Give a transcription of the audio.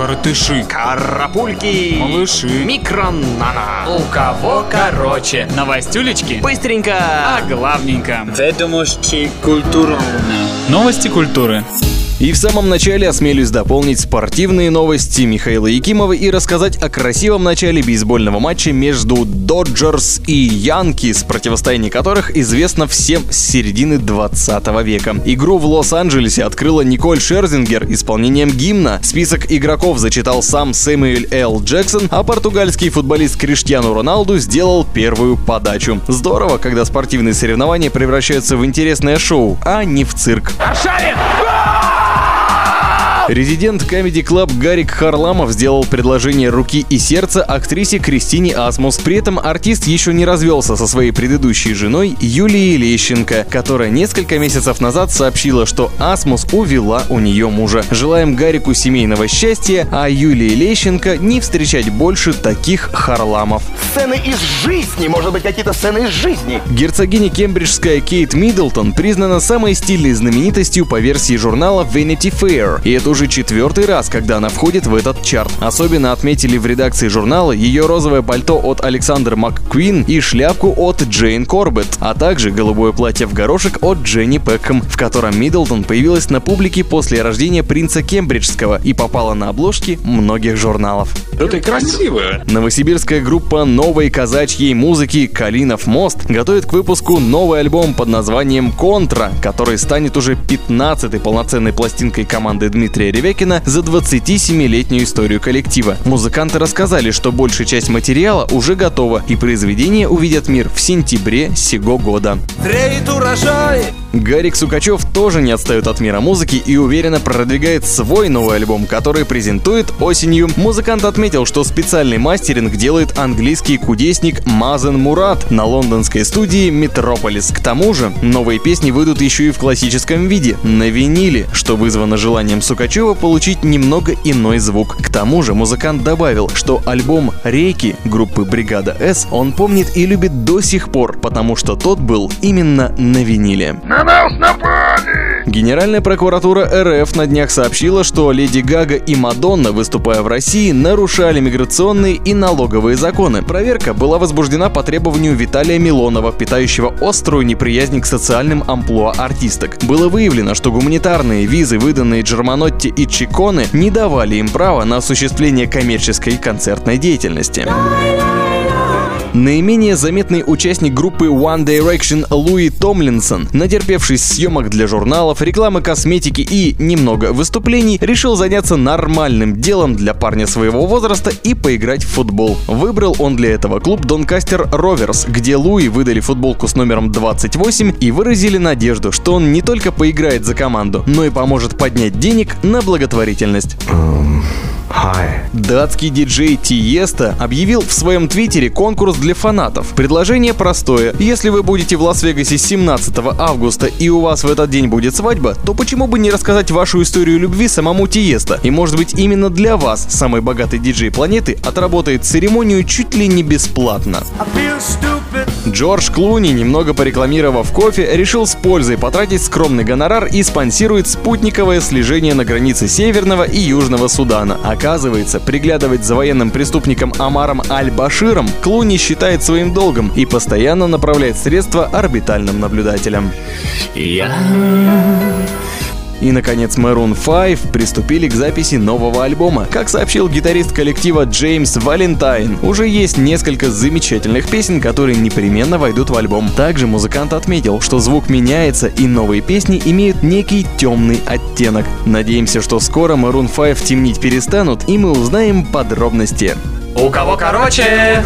Коротыши. Карапульки. Малыши. Микронана. У кого короче? Новостюлечки? Быстренько. А главненько. Ведомости культурно. Новости культуры. И в самом начале осмелюсь дополнить спортивные новости Михаила Якимова и рассказать о красивом начале бейсбольного матча между Доджерс и Янкис, противостояние которых известно всем с середины 20 века. Игру в Лос-Анджелесе открыла Николь Шерзингер исполнением гимна. Список игроков зачитал сам Сэмюэль Л. Джексон, а португальский футболист Криштиану Роналду сделал первую подачу. Здорово, когда спортивные соревнования превращаются в интересное шоу, а не в цирк. Аршавин! Резидент Comedy Club Гарик Харламов сделал предложение руки и сердца актрисе Кристине Асмус. При этом артист еще не развелся со своей предыдущей женой Юлией Лещенко, которая несколько месяцев назад сообщила, что Асмус увела у нее мужа. Желаем Гарику семейного счастья, а Юлии Лещенко не встречать больше таких Харламов. Сцены из жизни, может быть, какие-то сцены из жизни. Герцогиня кембриджская Кейт Миддлтон признана самой стильной знаменитостью по версии журнала Vanity Fair. И это уже четвертый раз, когда она входит в этот чарт. Особенно отметили в редакции журнала ее розовое пальто от Александра МакКуин и шляпку от Джейн Корбетт, а также голубое платье в горошек от Дженни Пекхэм, в котором Миддлтон появилась на публике после рождения принца Кембриджского и попала на обложки многих журналов. Это красиво. Новосибирская группа новой казачьей музыки «Калинов мост» готовит к выпуску новый альбом под названием «Контра», который станет уже 15-й полноценной пластинкой команды Дмитрия Ревекина за 27-летнюю историю коллектива. Музыканты рассказали, что большая часть материала уже готова, и произведения увидят мир в сентябре сего года. Треет урожай Гарик Сукачев тоже не отстает от мира музыки и уверенно продвигает свой новый альбом, который презентует осенью. Музыкант отметил, что специальный мастеринг делает английский кудесник Мазен Мурат на лондонской студии Метрополис. К тому же, новые песни выйдут еще и в классическом виде, на виниле, что вызвано желанием Сукачева получить немного иной звук. К тому же музыкант добавил, что альбом «Рейки» группы «Бригада С» он помнит и любит до сих пор, потому что тот был именно на виниле. На нас напали! Генеральная прокуратура РФ на днях сообщила, что Леди Гага и Мадонна, выступая в России, нарушали миграционные и налоговые законы. Проверка была возбуждена по требованию Виталия Милонова, питающего острую неприязнь к социальным амплуа артисток. Было выявлено, что гуманитарные визы, выданные Джерманотти и Чиконе, не давали им права на осуществление коммерческой концертной деятельности. Наименее заметный участник группы One Direction Луи Томлинсон, натерпевшись съемок для журналов, рекламы косметики и немного выступлений, решил заняться нормальным делом для парня своего возраста и поиграть в футбол. Выбрал он для этого клуб Донкастер Роверс, где Луи выдали футболку с номером 28 и выразили надежду, что он не только поиграет за команду, но и поможет поднять денег на благотворительность. Hi. Датский диджей Тиеста объявил в своем твиттере конкурс для фанатов. Предложение простое. Если вы будете в Лас-Вегасе 17 августа и у вас в этот день будет свадьба, то почему бы не рассказать вашу историю любви самому Тиеста? И может быть именно для вас самый богатый диджей планеты отработает церемонию чуть ли не бесплатно. Джордж Клуни, немного порекламировав кофе, решил с пользой потратить скромный гонорар и спонсирует спутниковое слежение на границе Северного и Южного Судана. Оказывается, приглядывать за военным преступником Амаром Аль-Баширом Клуни считает своим долгом и постоянно направляет средства орбитальным наблюдателям. И, наконец, Maroon 5 приступили к записи нового альбома. Как сообщил гитарист коллектива Джеймс Валентайн, уже есть несколько замечательных песен, которые непременно войдут в альбом. Также музыкант отметил, что звук меняется и новые песни имеют некий темный оттенок. Надеемся, что скоро Maroon 5 темнить перестанут и мы узнаем подробности. У кого короче?